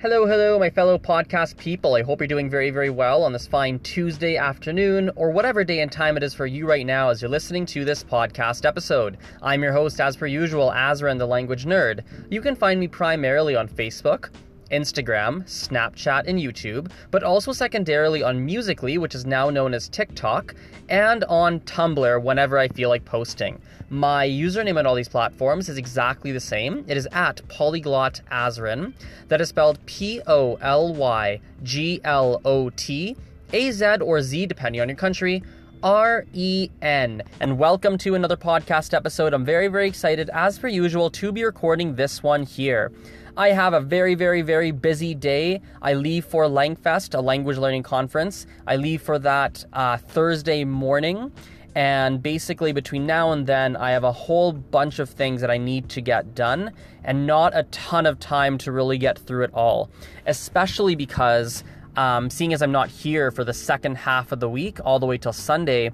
Hello, hello, my fellow podcast people. I hope you're doing very, very well on this fine Tuesday afternoon, or whatever day and time it is for you right now as you're listening to this podcast episode. I'm your host, as per usual, Azren the Language Nerd. You can find me primarily on Facebook, Instagram, Snapchat, and YouTube, but also secondarily on Musical.ly, which is now known as TikTok, and on Tumblr whenever I feel like posting. My username on all these platforms is exactly the same. It is at Polyglot Azren. That is spelled P O L Y G L O T A Z or Z, depending on your country. R E N. And welcome to another podcast episode. I'm very, very excited, as per usual, to be recording this one here. I have a very, very, very busy day. I leave for Langfest, a language learning conference. I leave for that uh, Thursday morning. And basically, between now and then, I have a whole bunch of things that I need to get done, and not a ton of time to really get through it all. Especially because, um, seeing as I'm not here for the second half of the week, all the way till Sunday,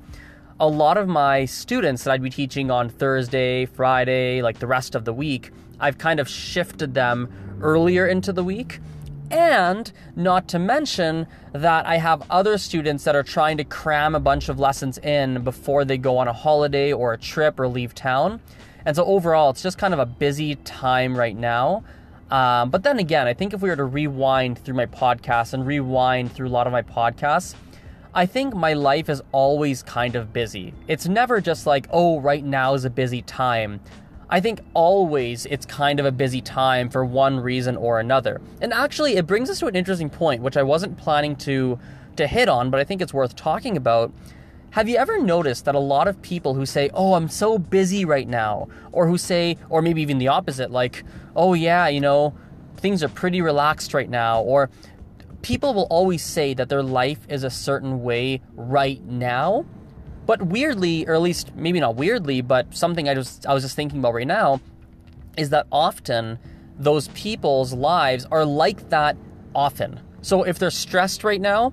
a lot of my students that I'd be teaching on Thursday, Friday, like the rest of the week, I've kind of shifted them earlier into the week. And not to mention that I have other students that are trying to cram a bunch of lessons in before they go on a holiday or a trip or leave town. And so overall, it's just kind of a busy time right now. Um, but then again, I think if we were to rewind through my podcast and rewind through a lot of my podcasts, I think my life is always kind of busy. It's never just like, oh, right now is a busy time. I think always it's kind of a busy time for one reason or another. And actually, it brings us to an interesting point, which I wasn't planning to to hit on, but I think it's worth talking about. Have you ever noticed that a lot of people who say, "Oh, I'm so busy right now," or who say, or maybe even the opposite, like, "Oh yeah, you know, things are pretty relaxed right now," or people will always say that their life is a certain way right now but weirdly, or at least maybe not weirdly, but something I just I was just thinking about right now is that often those people's lives are like that often. So if they're stressed right now,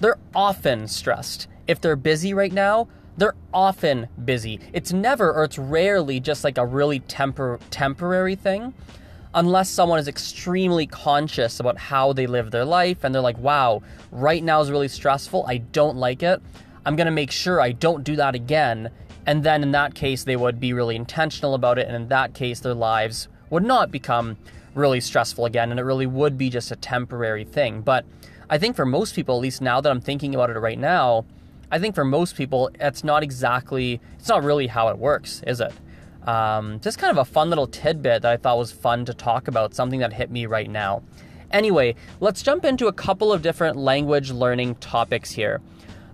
they're often stressed. If they're busy right now, they're often busy. It's never or it's rarely just like a really tempor- temporary thing unless someone is extremely conscious about how they live their life and they're like, wow, right now is really stressful. I don't like it. I'm going to make sure I don't do that again. And then in that case, they would be really intentional about it. And in that case, their lives would not become really stressful again. And it really would be just a temporary thing. But I think for most people, at least now that I'm thinking about it right now, I think for most people, it's not exactly, it's not really how it works, is it? Um, just kind of a fun little tidbit that I thought was fun to talk about, something that hit me right now. Anyway, let's jump into a couple of different language learning topics here.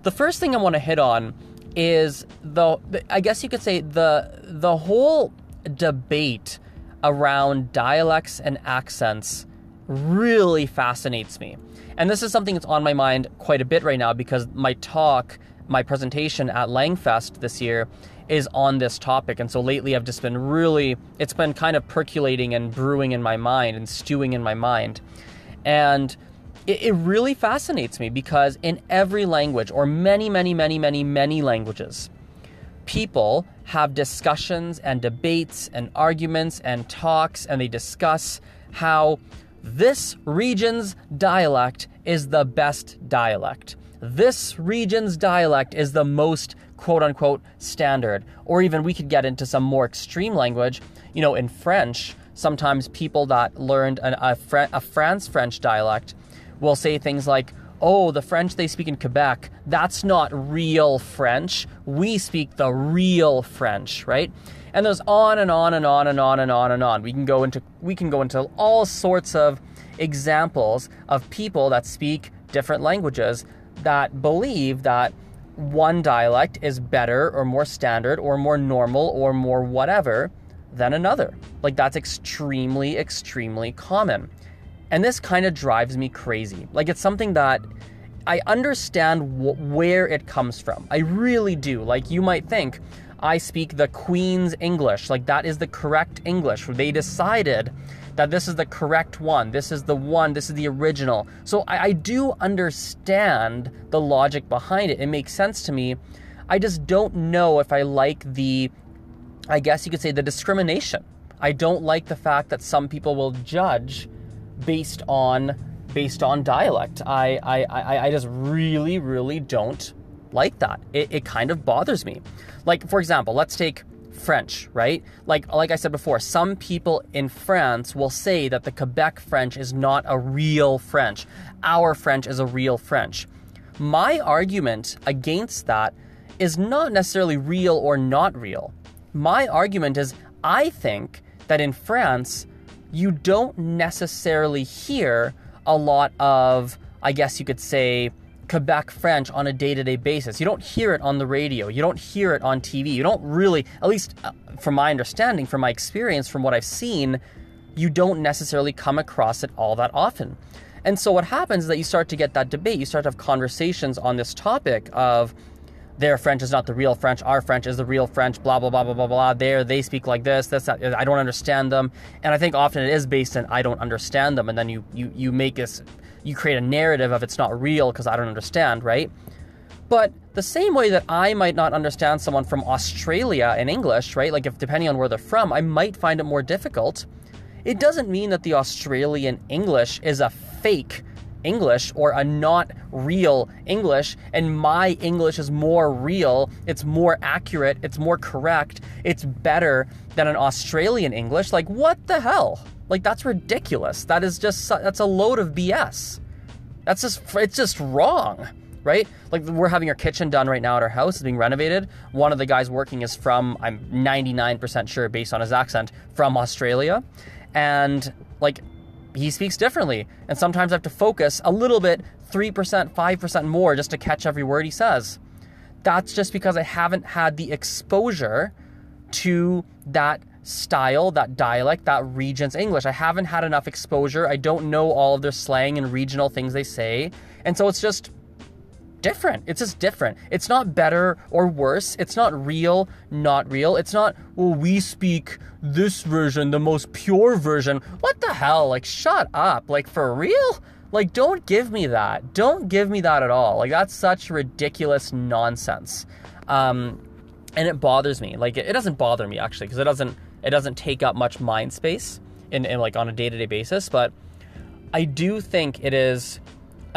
The first thing I want to hit on is the I guess you could say the the whole debate around dialects and accents really fascinates me. And this is something that's on my mind quite a bit right now because my talk, my presentation at Langfest this year is on this topic. And so lately I've just been really, it's been kind of percolating and brewing in my mind and stewing in my mind. And it, it really fascinates me because in every language, or many, many, many, many, many languages, people have discussions and debates and arguments and talks, and they discuss how this region's dialect is the best dialect. This region's dialect is the most quote unquote standard. Or even we could get into some more extreme language. You know, in French, sometimes people that learned an, a, a France French dialect will say things like, oh, the French they speak in Quebec, that's not real French. We speak the real French, right? And there's on and on and on and on and on and on. We can go into we can go into all sorts of examples of people that speak different languages that believe that one dialect is better or more standard or more normal or more whatever than another. Like that's extremely extremely common. And this kind of drives me crazy. Like, it's something that I understand wh- where it comes from. I really do. Like, you might think, I speak the Queen's English. Like, that is the correct English. They decided that this is the correct one. This is the one. This is the original. So I, I do understand the logic behind it. It makes sense to me. I just don't know if I like the, I guess you could say, the discrimination. I don't like the fact that some people will judge based on based on dialect. I I, I, I just really, really don't like that. It, it kind of bothers me. Like, for example, let's take French, right? Like like I said before, some people in France will say that the Quebec French is not a real French. Our French is a real French. My argument against that is not necessarily real or not real. My argument is I think that in France you don't necessarily hear a lot of I guess you could say Quebec French on a day to day basis. You don't hear it on the radio. You don't hear it on TV. You don't really, at least uh, from my understanding, from my experience, from what I've seen, you don't necessarily come across it all that often. And so what happens is that you start to get that debate. You start to have conversations on this topic of their French is not the real French, our French is the real French, blah, blah, blah, blah, blah, blah. There, they speak like this, this, I don't understand them. And I think often it is based on I don't understand them. And then you, you, you make this you create a narrative of it's not real because I don't understand, right? But the same way that I might not understand someone from Australia in English, right? Like if depending on where they're from, I might find it more difficult. It doesn't mean that the Australian English is a fake English or a not real English, and my English is more real, it's more accurate, it's more correct, it's better than an Australian English. Like, what the hell? Like that's ridiculous. That is just that's a load of BS. That's just it's just wrong, right? Like we're having our kitchen done right now at our house, it's being renovated. One of the guys working is from I'm 99% sure based on his accent from Australia, and like he speaks differently, and sometimes I have to focus a little bit, 3%, 5% more just to catch every word he says. That's just because I haven't had the exposure to that style, that dialect, that region's English. I haven't had enough exposure. I don't know all of their slang and regional things they say. And so it's just different. It's just different. It's not better or worse. It's not real, not real. It's not, well, we speak this version, the most pure version. What the hell? Like, shut up. Like, for real? Like, don't give me that. Don't give me that at all. Like, that's such ridiculous nonsense. Um, and it bothers me. Like, it, doesn't bother me actually, because it doesn't it doesn't take up much mind space in, in like on a day-to-day basis, but I do think it is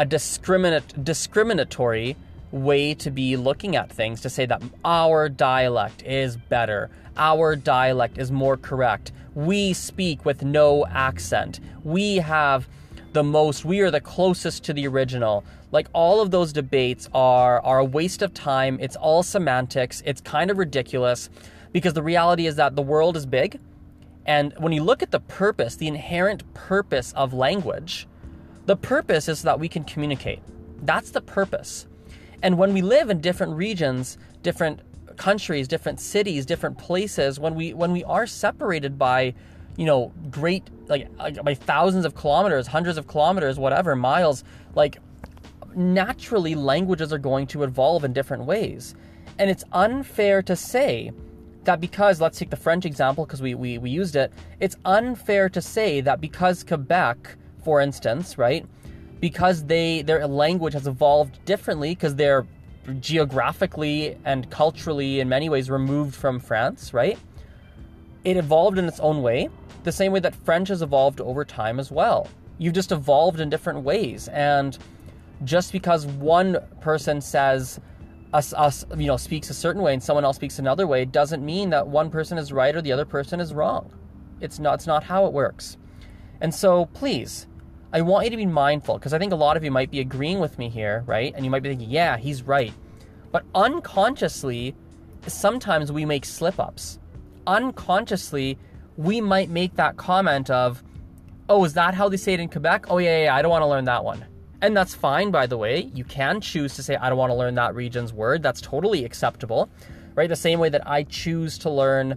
a discriminate discriminatory way to be looking at things to say that our dialect is better, our dialect is more correct. We speak with no accent. We have the most, we are the closest to the original. Like all of those debates are are a waste of time. It's all semantics. It's kind of ridiculous because the reality is that the world is big. And when you look at the purpose, the inherent purpose of language, the purpose is that we can communicate. That's the purpose. And when we live in different regions, different countries, different cities, different places, when we when we are separated by, you know, great like by thousands of kilometers, hundreds of kilometers, whatever, miles, like naturally languages are going to evolve in different ways. And it's unfair to say that because, let's take the French example because we, we, we used it, it's unfair to say that because Quebec, for instance, right, because they their language has evolved differently because they're geographically and culturally in many ways removed from France, right? It evolved in its own way, the same way that French has evolved over time as well. You've just evolved in different ways. And just because one person says us, us, you know, speaks a certain way and someone else speaks another way doesn't mean that one person is right or the other person is wrong. It's not, it's not how it works. And so, please, I want you to be mindful because I think a lot of you might be agreeing with me here, right? And you might be thinking, yeah, he's right. But unconsciously, sometimes we make slip ups. Unconsciously, we might make that comment of, oh, is that how they say it in Quebec? Oh, yeah, yeah, yeah I don't want to learn that one. And that's fine, by the way. You can choose to say, I don't want to learn that region's word. That's totally acceptable, right? The same way that I choose to learn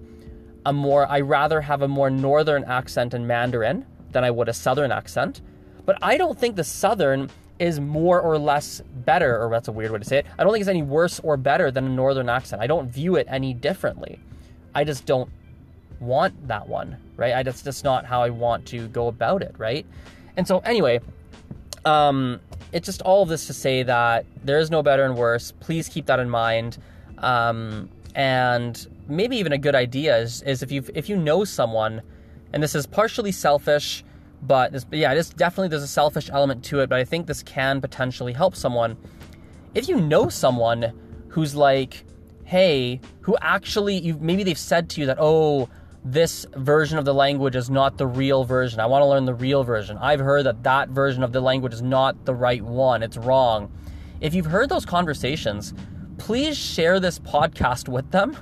a more, I rather have a more northern accent in Mandarin than I would a southern accent. But I don't think the southern is more or less better, or that's a weird way to say it. I don't think it's any worse or better than a northern accent. I don't view it any differently. I just don't want that one, right? I, that's just not how I want to go about it, right? And so, anyway, um, it's just all of this to say that there is no better and worse. Please keep that in mind. Um, and maybe even a good idea is, is if you if you know someone, and this is partially selfish, But this, but yeah, this definitely there's a selfish element to it. But I think this can potentially help someone if you know someone who's like, hey, who actually you maybe they've said to you that oh this version of the language is not the real version. I want to learn the real version. I've heard that that version of the language is not the right one. It's wrong. If you've heard those conversations, please share this podcast with them.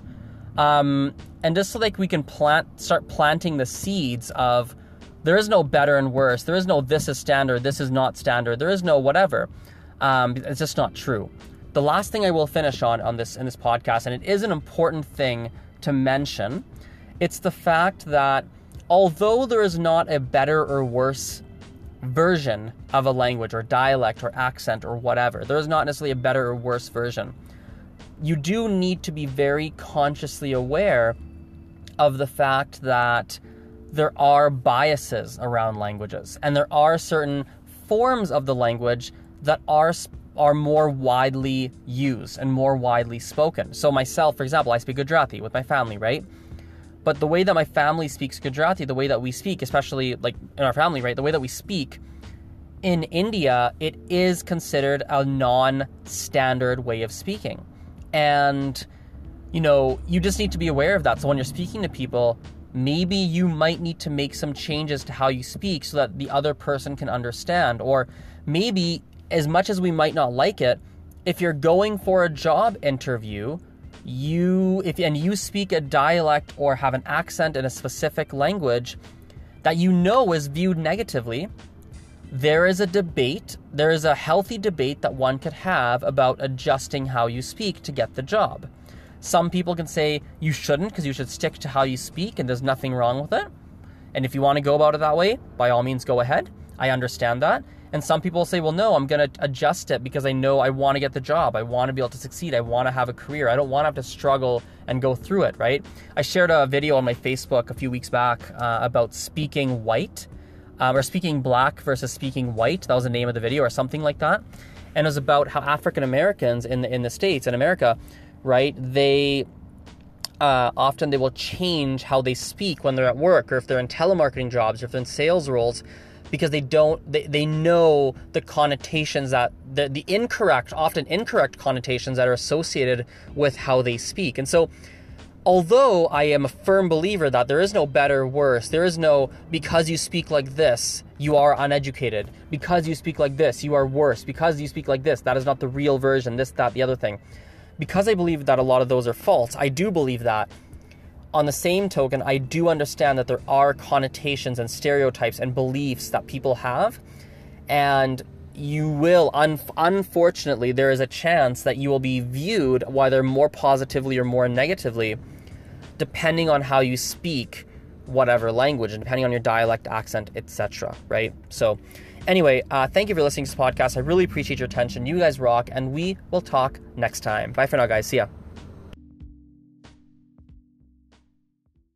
Um, and just so like we can plant, start planting the seeds of there is no better and worse. There is no this is standard, this is not standard. There is no whatever. Um, it's just not true. The last thing I will finish on on this in this podcast, and it is an important thing to mention, it's the fact that although there is not a better or worse version of a language or dialect or accent or whatever, there is not necessarily a better or worse version. You do need to be very consciously aware of the fact that there are biases around languages and there are certain forms of the language that are are more widely used and more widely spoken. So myself, for example, I speak Gujarati with my family, right? But the way that my family speaks Gujarati, the way that we speak, especially like in our family, right? The way that we speak in India, it is considered a non-standard way of speaking. And you know, you just need to be aware of that. So when you're speaking to people, maybe you might need to make some changes to how you speak so that the other person can understand or maybe as much as we might not like it, if you're going for a job interview, you if and you speak a dialect or have an accent in a specific language that you know is viewed negatively, there is a debate, there is a healthy debate that one could have about adjusting how you speak to get the job. Some people can say you shouldn't because you should stick to how you speak and there's nothing wrong with it. And if you want to go about it that way, by all means go ahead. I understand that. And some people say, well, no, I'm going to adjust it because I know I want to get the job. I want to be able to succeed. I want to have a career. I don't want to have to struggle and go through it, right? I shared a video on my Facebook a few weeks back uh, about speaking white um, or speaking black versus speaking white. That was the name of the video or something like that. And it was about how African Americans in the, in the States, in America, right, they uh, often they will change how they speak when they're at work or if they're in telemarketing jobs or if they're in sales roles because they don't they, they know the connotations that the, the incorrect often incorrect connotations that are associated with how they speak. And so although i am a firm believer that there is no better worse there is no because you speak like this you are uneducated. Because you speak like this you are worse. Because you speak like this that is not the real version this that the other thing because i believe that a lot of those are false i do believe that on the same token, I do understand that there are connotations and stereotypes and beliefs that people have. And you will, un- unfortunately, there is a chance that you will be viewed whether more positively or more negatively, depending on how you speak whatever language and depending on your dialect, accent, etc. Right? So, anyway, uh, thank you for listening to this podcast. I really appreciate your attention. You guys rock, and we will talk next time. Bye for now, guys. See ya.